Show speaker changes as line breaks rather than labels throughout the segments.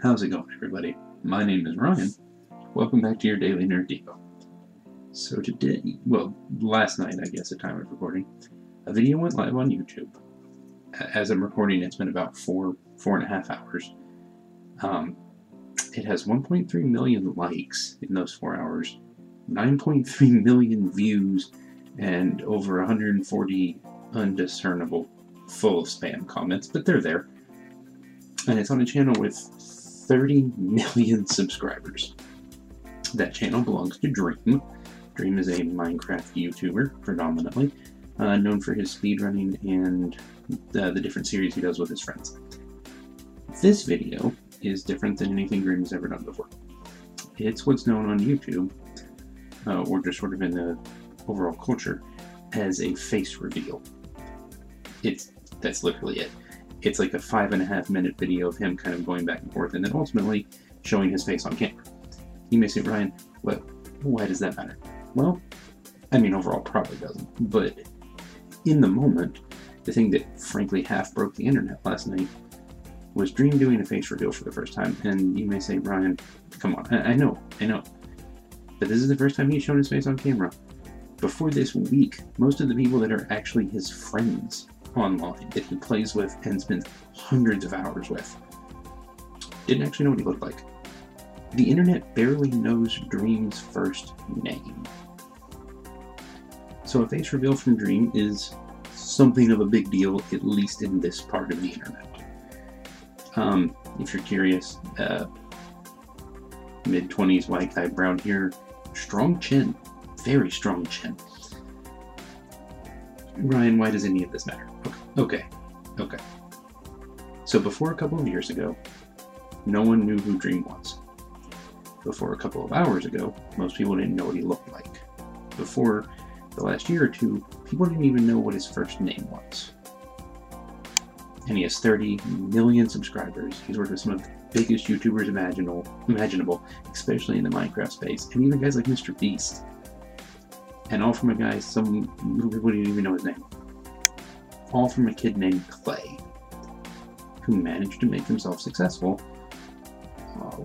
How's it going, everybody? My name is Ryan. Welcome back to your Daily Nerd Devo. So today, well, last night, I guess, at time of recording, a video went live on YouTube. As I'm recording, it's been about four, four and a half hours. Um, it has 1.3 million likes in those four hours, 9.3 million views, and over 140 undiscernible full of spam comments, but they're there. And it's on a channel with 30 million subscribers. That channel belongs to Dream. Dream is a Minecraft YouTuber, predominantly, uh, known for his speedrunning and the, the different series he does with his friends. This video is different than anything Dream has ever done before. It's what's known on YouTube, uh, or just sort of in the overall culture, as a face reveal. It's that's literally it. It's like a five and a half minute video of him kind of going back and forth and then ultimately showing his face on camera. You may say, Ryan, what, why does that matter? Well, I mean, overall, probably doesn't. But in the moment, the thing that frankly half broke the internet last night was Dream doing a face reveal for the first time. And you may say, Ryan, come on. I, I know, I know. But this is the first time he's shown his face on camera. Before this week, most of the people that are actually his friends online that he plays with and spends hundreds of hours with didn't actually know what he looked like. The internet barely knows Dream's first name. So a face reveal from Dream is something of a big deal, at least in this part of the internet. Um, if you're curious, uh, mid 20s white guy, brown hair, strong chin, very strong chin. Ryan, why does any of this matter? Okay, okay. So before a couple of years ago, no one knew who Dream was. Before a couple of hours ago, most people didn't know what he looked like. Before the last year or two, people didn't even know what his first name was. And he has 30 million subscribers. He's worked with some of the biggest YouTubers imaginable, imaginable, especially in the Minecraft space, and even guys like Mr. Beast. And all from a guy some people didn't even know his name. All from a kid named Clay, who managed to make himself successful uh,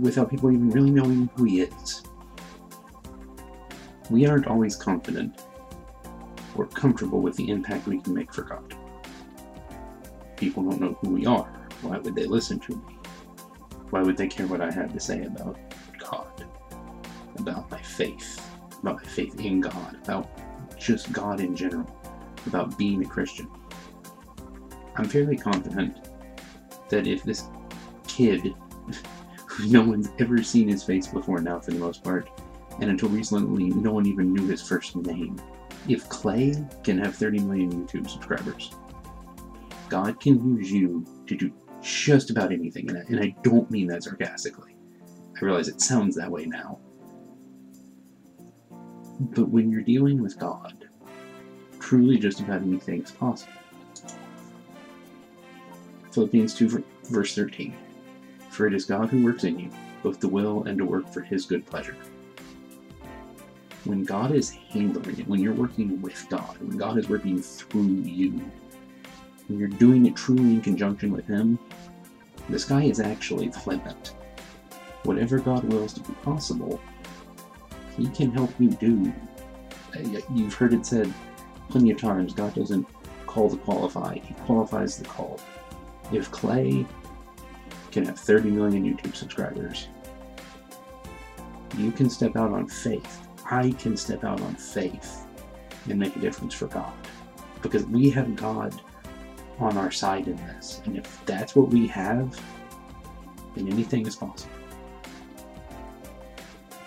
without people even really knowing who he is. We aren't always confident or comfortable with the impact we can make for God. People don't know who we are. Why would they listen to me? Why would they care what I have to say about God? About my faith? About my faith in God? About just God in general? About being a Christian? I'm fairly confident that if this kid, who no one's ever seen his face before now for the most part, and until recently no one even knew his first name, if Clay can have 30 million YouTube subscribers, God can use you to do just about anything, and I, and I don't mean that sarcastically. I realize it sounds that way now. But when you're dealing with God, truly just about anything is possible. Philippians 2, verse 13. For it is God who works in you, both to will and to work for his good pleasure. When God is handling it, when you're working with God, when God is working through you, when you're doing it truly in conjunction with Him, the sky is actually the limit. Whatever God wills to be possible, He can help you do. Uh, you've heard it said plenty of times God doesn't call the qualified, He qualifies the called. If Clay can have 30 million YouTube subscribers, you can step out on faith. I can step out on faith and make a difference for God. Because we have God on our side in this. And if that's what we have, then anything is possible.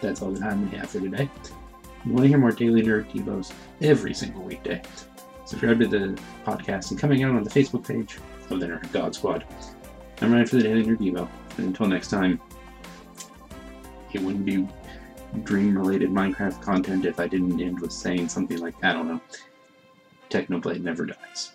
That's all the time we have for today. If you want to hear more Daily Nerd Devos every single weekday, subscribe to the podcast and coming out on the Facebook page of the Nerd God Squad. I'm Ryan for the Daily Nerd Devo. And until next time, it wouldn't be dream related Minecraft content if I didn't end with saying something like, I don't know, Technoblade never dies.